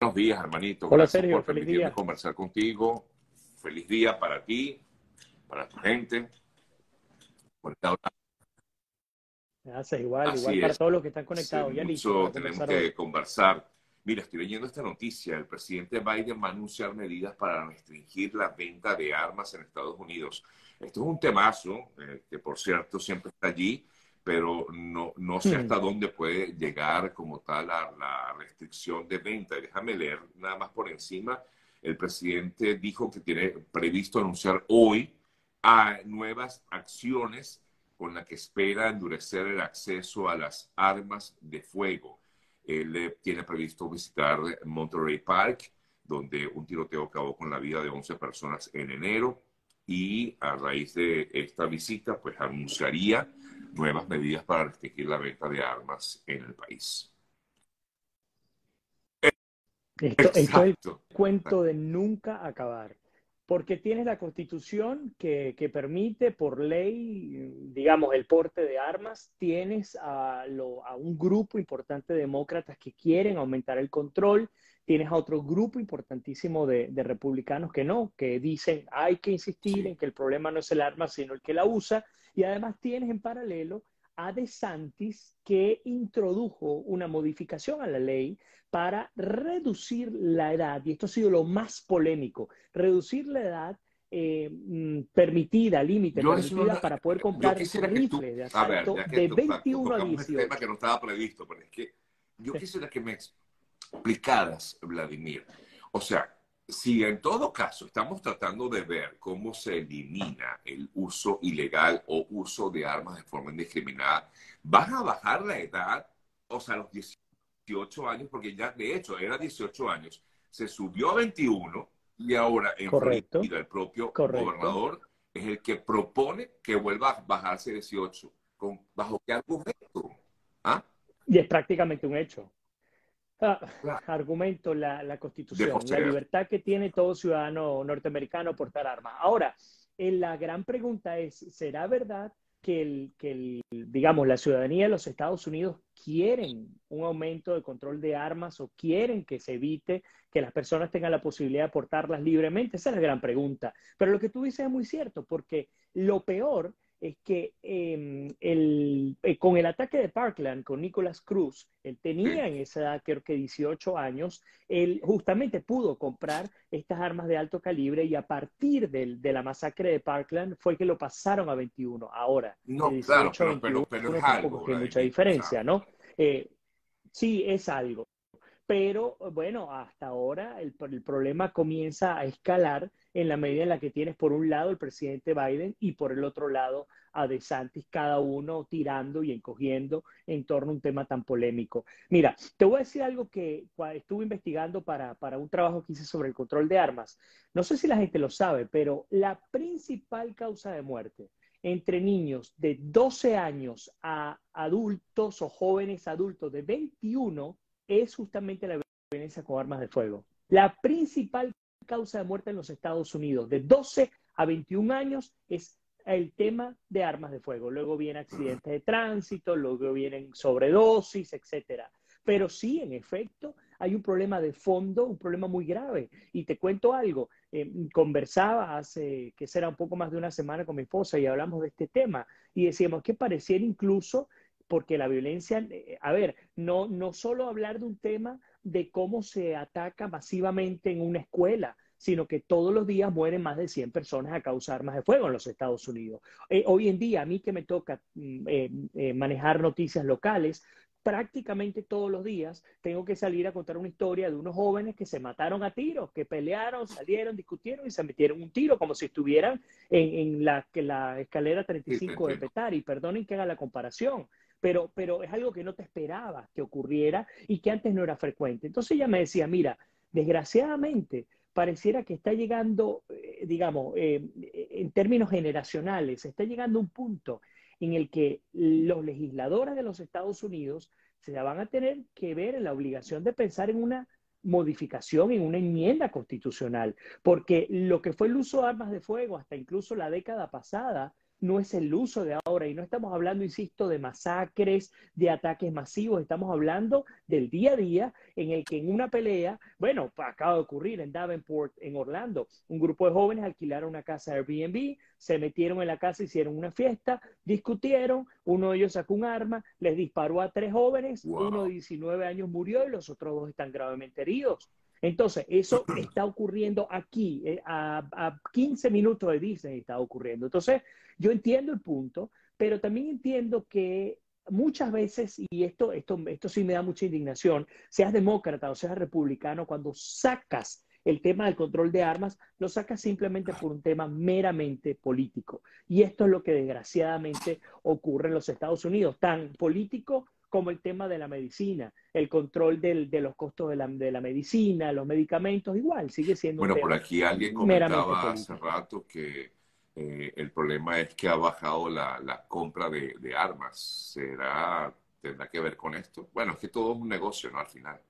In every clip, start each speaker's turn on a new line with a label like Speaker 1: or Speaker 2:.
Speaker 1: Buenos días, hermanito.
Speaker 2: Hola,
Speaker 1: Gracias
Speaker 2: Sergio.
Speaker 1: por
Speaker 2: Feliz
Speaker 1: permitirme
Speaker 2: día.
Speaker 1: conversar contigo. Feliz día para ti, para tu gente.
Speaker 2: Gracias, igual,
Speaker 1: Así
Speaker 2: igual para
Speaker 1: es.
Speaker 2: todos los que están conectados. Ya listo para
Speaker 1: tenemos
Speaker 2: conversar
Speaker 1: que conversar. Mira, estoy leyendo esta noticia. El presidente Biden va a anunciar medidas para restringir la venta de armas en Estados Unidos. Esto es un temazo, eh, que por cierto siempre está allí, pero no, no sé
Speaker 2: Hmm.
Speaker 1: hasta dónde puede llegar como tal la, la restricción de venta. Déjame leer nada más por encima. El presidente dijo que tiene previsto anunciar hoy a nuevas acciones con las que espera endurecer el acceso a las armas de fuego. Él eh, tiene previsto visitar Monterey Park, donde un tiroteo acabó con la vida de 11 personas en enero y a raíz de esta visita, pues anunciaría nuevas medidas para restringir la venta de armas en el país.
Speaker 2: Esto, esto es el cuento de nunca acabar. Porque tienes la constitución que, que permite por ley, digamos, el porte de armas. Tienes a, lo- a un grupo importante de demócratas que quieren aumentar el control. Tienes a otro grupo importantísimo de, de republicanos que no, que dicen hay que insistir en que el problema no es el arma, sino el que la usa. Y además tienes en paralelo a DeSantis que introdujo una modificación a la ley para reducir la edad, y esto ha sido lo más polémico, reducir la edad eh, mm, permitida, límite permitida
Speaker 1: no-
Speaker 2: para poder comprar
Speaker 1: que tú-
Speaker 2: rifles de
Speaker 1: ver,
Speaker 2: asalto de
Speaker 1: tú-
Speaker 2: 21 a
Speaker 1: tocamos el tema
Speaker 2: 18.
Speaker 1: que no estaba previsto, pero es que yo quisiera que me explicaras, Vladimir. O sea, si en todo caso estamos tratando de ver cómo se elimina el uso ilegal o uso de armas de forma indiscriminada, ¿vas a bajar la edad? O sea, los 18 años, porque ya de hecho era 18 años, se subió a 21 y ahora en
Speaker 2: Correcto.
Speaker 1: Florida el propio
Speaker 2: Correcto.
Speaker 1: gobernador es el que propone que vuelva a bajarse a 18. ¿Con, ¿Bajo qué argumento? ¿Ah?
Speaker 2: Y es prácticamente un hecho. Ah, argumento la, la Constitución, la libertad que tiene todo ciudadano norteamericano portar armas. Ahora, eh, la gran pregunta es, ¿será verdad que, el, que el, digamos, la ciudadanía de los Estados Unidos quieren un aumento de control de armas o quieren que se evite que las personas tengan la posibilidad de portarlas libremente? Esa es la gran pregunta. Pero lo que tú dices es muy cierto, porque lo peor es que eh, el, eh, con el ataque de Parkland, con Nicholas Cruz, él tenía en esa edad, creo que 18 años, él justamente pudo comprar estas armas de alto calibre y a partir del- de la masacre de Parkland fue que lo pasaron a 21. Ahora,
Speaker 1: No,
Speaker 2: de 18
Speaker 1: claro,
Speaker 2: a
Speaker 1: pero,
Speaker 2: 21
Speaker 1: pero, pero es algo.
Speaker 2: que hay mucha diferencia, ¿no? Eh, sí, es algo. Pero bueno, hasta ahora el, el problema comienza a escalar en la medida en la que tienes por un lado el presidente Biden y por el otro lado a DeSantis, cada uno tirando y encogiendo en torno a un tema tan polémico. Mira, te voy a decir algo que estuve investigando para, para un trabajo que hice sobre el control de armas. No sé si la gente lo sabe, pero la principal causa de muerte entre niños de 12 años a adultos o jóvenes adultos de 21 es justamente la violencia con armas de fuego. La principal causa de muerte en los Estados Unidos de 12 a 21 años es el tema de armas de fuego. Luego vienen accidentes de tránsito, luego vienen sobredosis, etcétera. Pero sí, en efecto, hay un problema de fondo, un problema muy grave. Y te cuento algo, eh, conversaba hace, que será un poco más de una semana con mi esposa y hablamos de este tema y decíamos que pareciera incluso, porque la violencia, eh, a ver, no, no solo hablar de un tema de cómo se ataca masivamente en una escuela, sino que todos los días mueren más de 100 personas a causa de armas de fuego en los Estados Unidos. Eh, hoy en día, a mí que me toca mm, eh, eh, manejar noticias locales, prácticamente todos los días tengo que salir a contar una historia de unos jóvenes que se mataron a tiros, que pelearon, salieron, discutieron y se metieron un tiro como si estuvieran en, en la, la escalera 35 de. Petari. Perdonen que haga la comparación, pero, pero es algo que no te esperabas que ocurriera y que antes no era frecuente. Entonces ella me decía, mira, desgraciadamente pareciera que está llegando, eh, digamos, eh, en términos generacionales, está llegando un punto en el que los legisladores de los Estados Unidos se van a tener que ver en la obligación de pensar en una modificación, en una enmienda constitucional, porque lo que fue el uso de armas de fuego hasta incluso la década pasada no es el uso de ahora. Y no estamos hablando, insisto, de masacres, de ataques masivos, estamos hablando del día a día en el que en una pelea, bueno, acaba de ocurrir en Davenport, en Orlando, un grupo de jóvenes alquilaron una casa Airbnb, se metieron en la casa, hicieron una fiesta, discutieron, uno de ellos sacó un arma, les disparó a tres jóvenes, uno de 19 años murió y los otros dos están gravemente heridos. Entonces, eso está ocurriendo aquí, eh, a, a 15 minutos de Disney está ocurriendo. Entonces, yo entiendo el punto, pero también entiendo que muchas veces, y esto, esto, esto sí me da mucha indignación, seas demócrata o seas republicano, cuando sacas el tema del control de armas, lo sacas simplemente por un tema meramente político. Y esto es lo que desgraciadamente ocurre en los Estados Unidos, tan político como el tema de la medicina, el control del, de los costos de la, de la, medicina, los medicamentos, igual, sigue siendo.
Speaker 1: Bueno, por aquí alguien comentaba hace rato que eh, el problema es que ha bajado la, la compra de, de, armas. ¿Será, tendrá que ver con esto? Bueno, es que todo es un negocio, ¿no? Al final.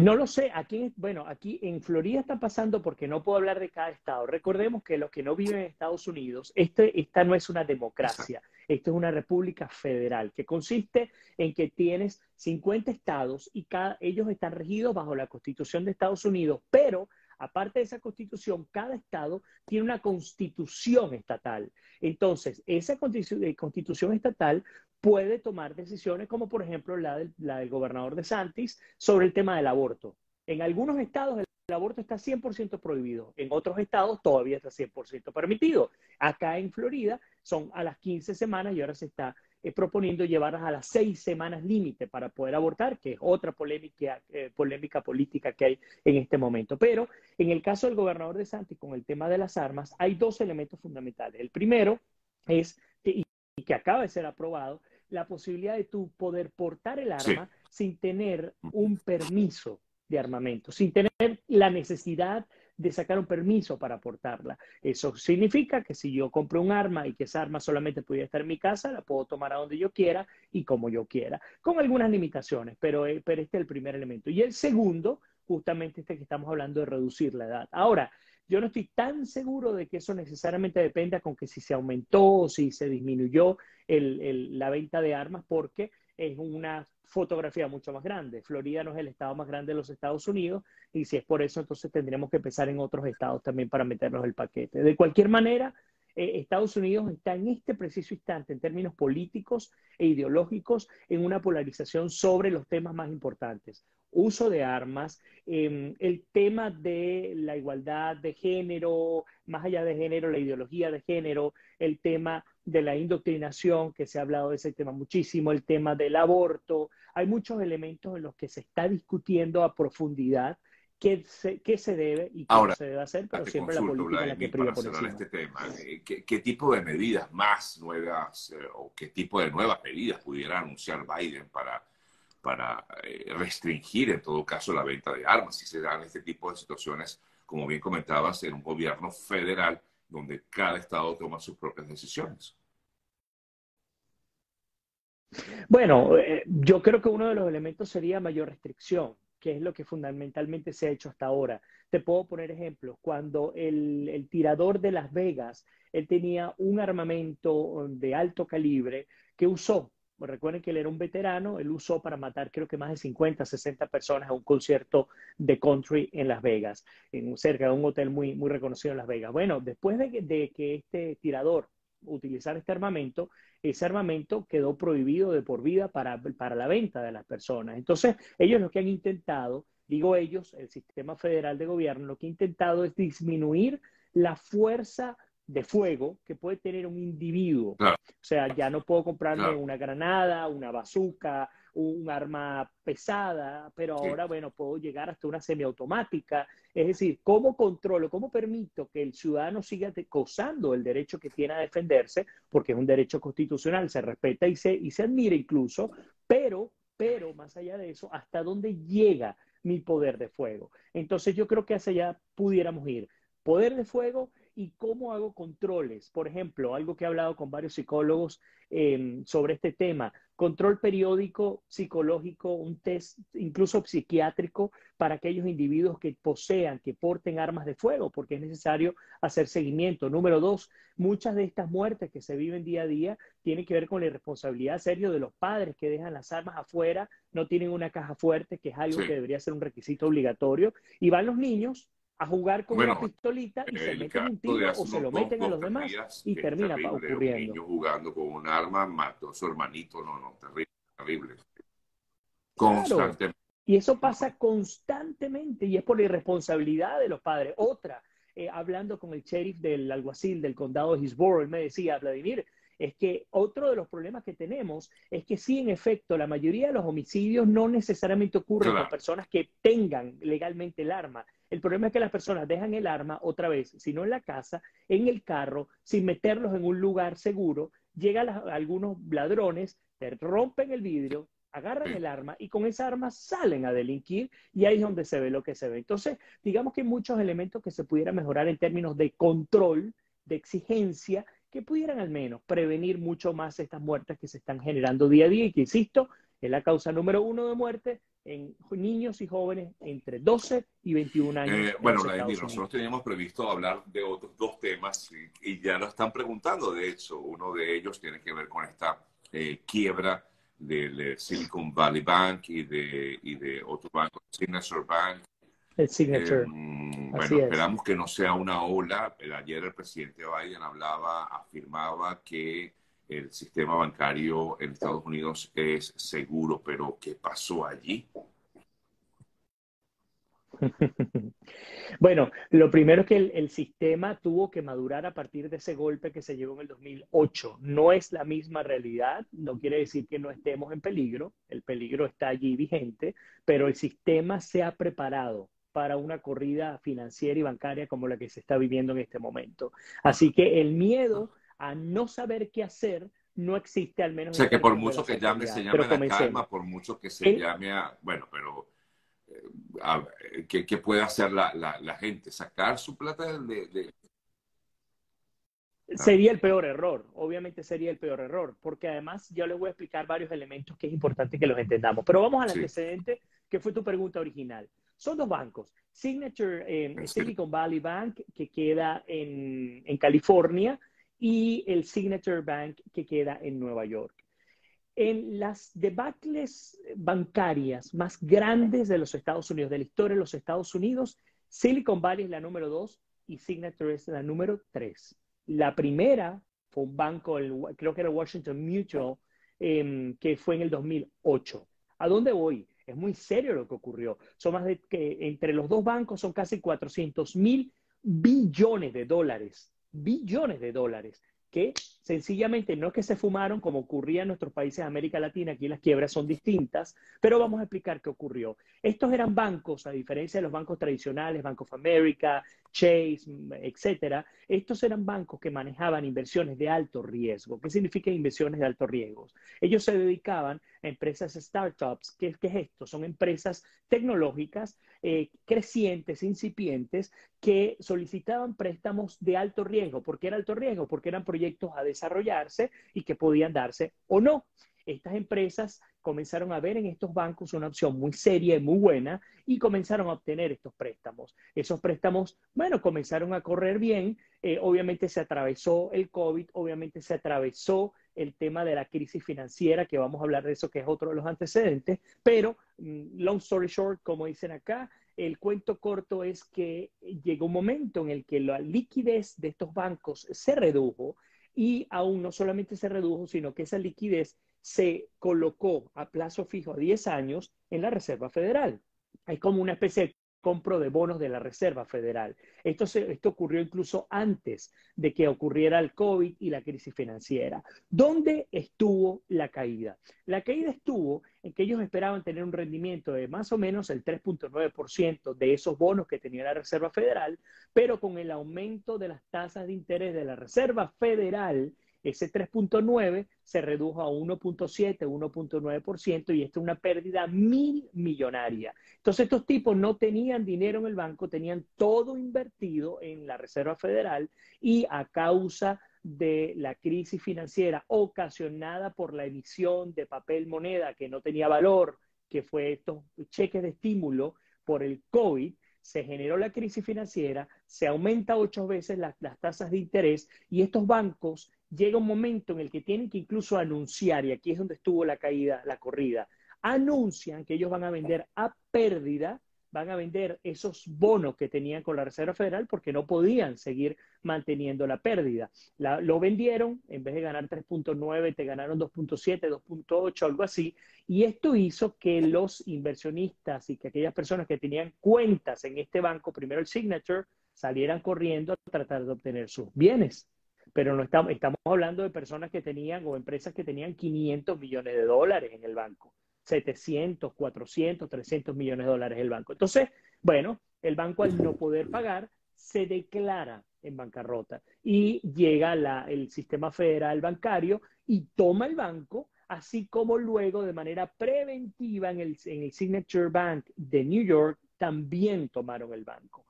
Speaker 2: No lo sé, aquí, bueno, aquí en Florida está pasando porque no puedo hablar de cada estado. Recordemos que los que no viven en Estados Unidos, este, esta no es una democracia, esto es una república federal que consiste en que tienes 50 estados y cada, ellos están regidos bajo la constitución de Estados Unidos, pero aparte de esa constitución, cada estado tiene una constitución estatal. Entonces, esa eh, constitución estatal puede tomar decisiones como por ejemplo la del, gobernador de Santis sobre el tema del aborto. En algunos estados el aborto está 100% prohibido, en otros estados todavía está 100% permitido. Acá en Florida son a las 15 semanas y ahora se está eh, proponiendo llevarlas a las seis semanas límite para poder abortar, que es otra polémica, eh, polémica política que hay en este momento. Pero en el caso del gobernador de Santi, con el tema de las armas, hay dos elementos fundamentales. El primero es, y que acaba de ser aprobado, la posibilidad de tú poder portar el arma sin tener un permiso de armamento, sin tener la necesidad de sacar un permiso para portarla. Eso significa que si yo compro un arma y que esa arma solamente pudiera estar en mi casa, la puedo tomar a donde yo quiera y como yo quiera, con algunas limitaciones, pero, eh, pero este es el primer elemento. Y el segundo, justamente este que estamos hablando de reducir la edad. Ahora, yo no estoy tan seguro de que eso necesariamente dependa con que si se aumentó o si se disminuyó la venta de armas, porque es una fotografía mucho más grande. Florida no es el estado más grande de los Estados Unidos y si es por eso, entonces tendríamos que empezar en otros estados también para meternos el paquete. De cualquier manera, eh, Estados Unidos está en este preciso instante, en términos políticos e ideológicos, en una polarización sobre los temas más importantes. Uso de armas, em, el tema de la igualdad de género, más allá de género, la ideología de género, el tema de la indoctrinación, que se ha hablado de ese tema muchísimo, el tema del aborto. Hay muchos elementos en los que se está discutiendo a profundidad qué se, qué se debe y qué no se debe hacer, pero siempre la política la que priva por encima.
Speaker 1: Este tema. Eh, ¿Qué, ¿Qué, tipo de medidas más nuevas eh, o qué tipo de nuevas medidas pudiera anunciar Biden para, para eh, restringir en todo caso la venta de armas si se dan este tipo de situaciones, como bien comentabas, en un gobierno federal donde cada estado toma sus propias decisiones.
Speaker 2: Bueno, eh, yo creo que uno de los elementos sería mayor restricción, que es lo que fundamentalmente se ha hecho hasta ahora. Te puedo poner ejemplos. Cuando el, el tirador de Las Vegas, él tenía un armamento de alto calibre que usó recuerden que él era un veterano, él usó para matar creo que más de 50, 60 personas a un concierto de country en Las Vegas, en, cerca de un hotel muy, muy reconocido en Las Vegas. Bueno, después de que, este tirador utilizara este armamento, ese armamento quedó prohibido de por vida para, para la venta de las personas. Entonces, ellos lo que han intentado, digo ellos, el sistema federal de gobierno, lo que ha intentado es disminuir la fuerza de fuego que puede tener un individuo. O sea, ya no puedo comprarme una granada, una bazuca, un arma pesada, pero ahora, bueno, puedo llegar hasta una semiautomática. Es decir, ¿cómo controlo, cómo permito que el ciudadano siga gozando el derecho que tiene a defenderse? Porque es un derecho constitucional, se respeta y se, y se admira incluso, pero, pero más allá de eso, ¿hasta dónde llega mi poder de fuego? Entonces yo creo que hacia allá pudiéramos ir. Poder de fuego y cómo hago controles. Por ejemplo, algo que he hablado con varios psicólogos em, sobre este tema, control periódico psicológico, un test incluso psiquiátrico para aquellos individuos que posean, que porten armas de fuego, porque es necesario hacer seguimiento. Número dos, muchas de estas muertes que se viven día a día tienen que ver con la irresponsabilidad seria de los padres que dejan las armas afuera, no tienen una caja fuerte, que es algo que debería ser un requisito obligatorio, y van los niños a jugar con una pistolita y se meten un tiro o se lo meten a los demás y termina ocurriendo.
Speaker 1: Un niño jugando con un arma mató a su hermanito, no, no, terrible, terrible. Constantemente.
Speaker 2: Y eso pasa constantemente y es por la irresponsabilidad de los padres. Otra, eh, hablando con el sheriff del alguacil del condado de Hillsborough, él me decía, Vladimir, es que otro de los problemas que tenemos es que sí, en efecto, la mayoría de los homicidios no necesariamente ocurren con personas que tengan legalmente el arma. El problema es que las personas dejan el arma otra vez, si no en la casa, en el carro, sin meterlos en un lugar seguro. Llegan algunos ladrones, te rompen el vidrio, agarran el arma y con esa arma salen a delinquir y ahí es donde se ve lo que se ve. Entonces, digamos que hay muchos elementos que se pudieran mejorar en términos de control, de exigencia que pudieran al menos prevenir mucho más estas muertes que se están generando día a día y que, insisto, es la causa número uno de muerte en niños y jóvenes entre 12 y 21 años.
Speaker 1: Eh, bueno, Vladimir, nosotros teníamos previsto hablar de otros dos temas y, ya lo están preguntando, de hecho, uno de ellos tiene que ver con esta eh, quiebra del Silicon Valley Bank y de, y de otro banco, Signature Bank,
Speaker 2: el signature.
Speaker 1: Em, bueno, esperamos que no sea una ola. Ayer el presidente Biden hablaba, afirmaba que el sistema bancario en Estados Unidos es seguro, pero ¿qué pasó allí?
Speaker 2: bueno, lo primero es que el, el, sistema tuvo que madurar a partir de ese golpe que se llevó en el 2008. No es la misma realidad, no quiere decir que no estemos en peligro, el peligro está allí vigente, pero el sistema se ha preparado para una corrida financiera y bancaria como la que se está viviendo en este momento. Así que el miedo a no saber qué hacer no existe al menos.
Speaker 1: O sea, que por mucho que llame, se llame a la calma, por mucho que se llame a, bueno, pero eh, ¿qué, puede hacer la, la, gente? ¿Sacar su plata de,
Speaker 2: Sería el peor error, obviamente sería el peor error, porque además yo les voy a explicar varios elementos que es importante que los entendamos. Pero vamos al antecedente, que fue tu pregunta original. Son dos bancos. Signature, eh, Silicon Valley Bank, que queda en, en, California, y el Signature Bank, que queda en Nueva York. En las debacles bancarias más grandes de los Estados Unidos, de la historia de los Estados Unidos, Silicon Valley es la número dos y Signature es la número tres. La primera fue un banco, creo que era Washington Mutual, em, que fue en el 2008. ¿A dónde voy? Es muy serio lo que ocurrió. Son más de que entre los dos bancos son casi 400 mil billones de dólares, billones de dólares, que sencillamente no es que se fumaron como ocurría en nuestros países de América Latina, aquí las quiebras son distintas, pero vamos a explicar qué ocurrió. Estos eran bancos, a diferencia de los bancos tradicionales, Bank of America, Chase, etcétera, estos eran bancos que manejaban inversiones de alto riesgo. ¿Qué significa inversiones de alto riesgo? Ellos se dedicaban a empresas startups. ¿Qué, qué es esto? Son empresas tecnológicas eh, crecientes, incipientes, que solicitaban préstamos de alto riesgo. ¿Por qué era alto riesgo? Porque eran proyectos a desarrollarse y que podían darse o no. Estas empresas comenzaron a ver en estos bancos una opción muy seria y muy buena y comenzaron a obtener estos préstamos. Esos préstamos, bueno, comenzaron a correr bien. Eh, obviamente se atravesó el COVID, obviamente se atravesó el tema de la crisis financiera, que vamos a hablar de eso, que es otro de los antecedentes, pero mm, long story short, como dicen acá, el cuento corto es que llegó un momento en el que la liquidez de estos bancos se redujo y aún no solamente se redujo, sino que esa liquidez se colocó a plazo fijo a 10 años en la Reserva Federal. Hay como una especie de compro de bonos de la Reserva Federal. Esto, esto ocurrió incluso antes de que ocurriera el COVID y la crisis financiera. ¿Dónde estuvo la caída? La caída estuvo en que ellos esperaban tener un rendimiento de más o menos el 3.9% de esos bonos que tenía la Reserva Federal, pero con el aumento de las tasas de interés de la Reserva Federal, ese 3.9 se redujo a 1.7, 1.9% y esto es una pérdida mil millonaria. Entonces estos tipos no tenían dinero en el banco, tenían todo invertido en la Reserva Federal y a causa de la crisis financiera ocasionada por la emisión de papel moneda que no tenía valor, que fue estos cheques de estímulo por el COVID, se generó la crisis financiera, se aumenta ocho veces las, las tasas de interés y estos bancos llega un momento en el que tienen que incluso anunciar, y aquí es donde estuvo la caída, la corrida, anuncian que ellos van a vender a pérdida, van a vender esos bonos que tenían con la Reserva Federal porque no podían seguir manteniendo la pérdida. lo vendieron, en vez de ganar 3.9, te ganaron 2.7, 2.8, algo así, y esto hizo que los inversionistas y que aquellas personas que tenían cuentas en este banco, primero el Signature, salieran corriendo a tratar de obtener sus bienes pero no estamos, estamos hablando de personas que tenían o empresas que tenían 500 millones de dólares en el banco, 700, 400, 300 millones de dólares en el banco. Entonces, bueno, el banco al no poder pagar se declara en bancarrota y llega la, el sistema federal bancario y toma el banco, así como luego de manera preventiva en el, en el Signature Bank de New York también tomaron el banco.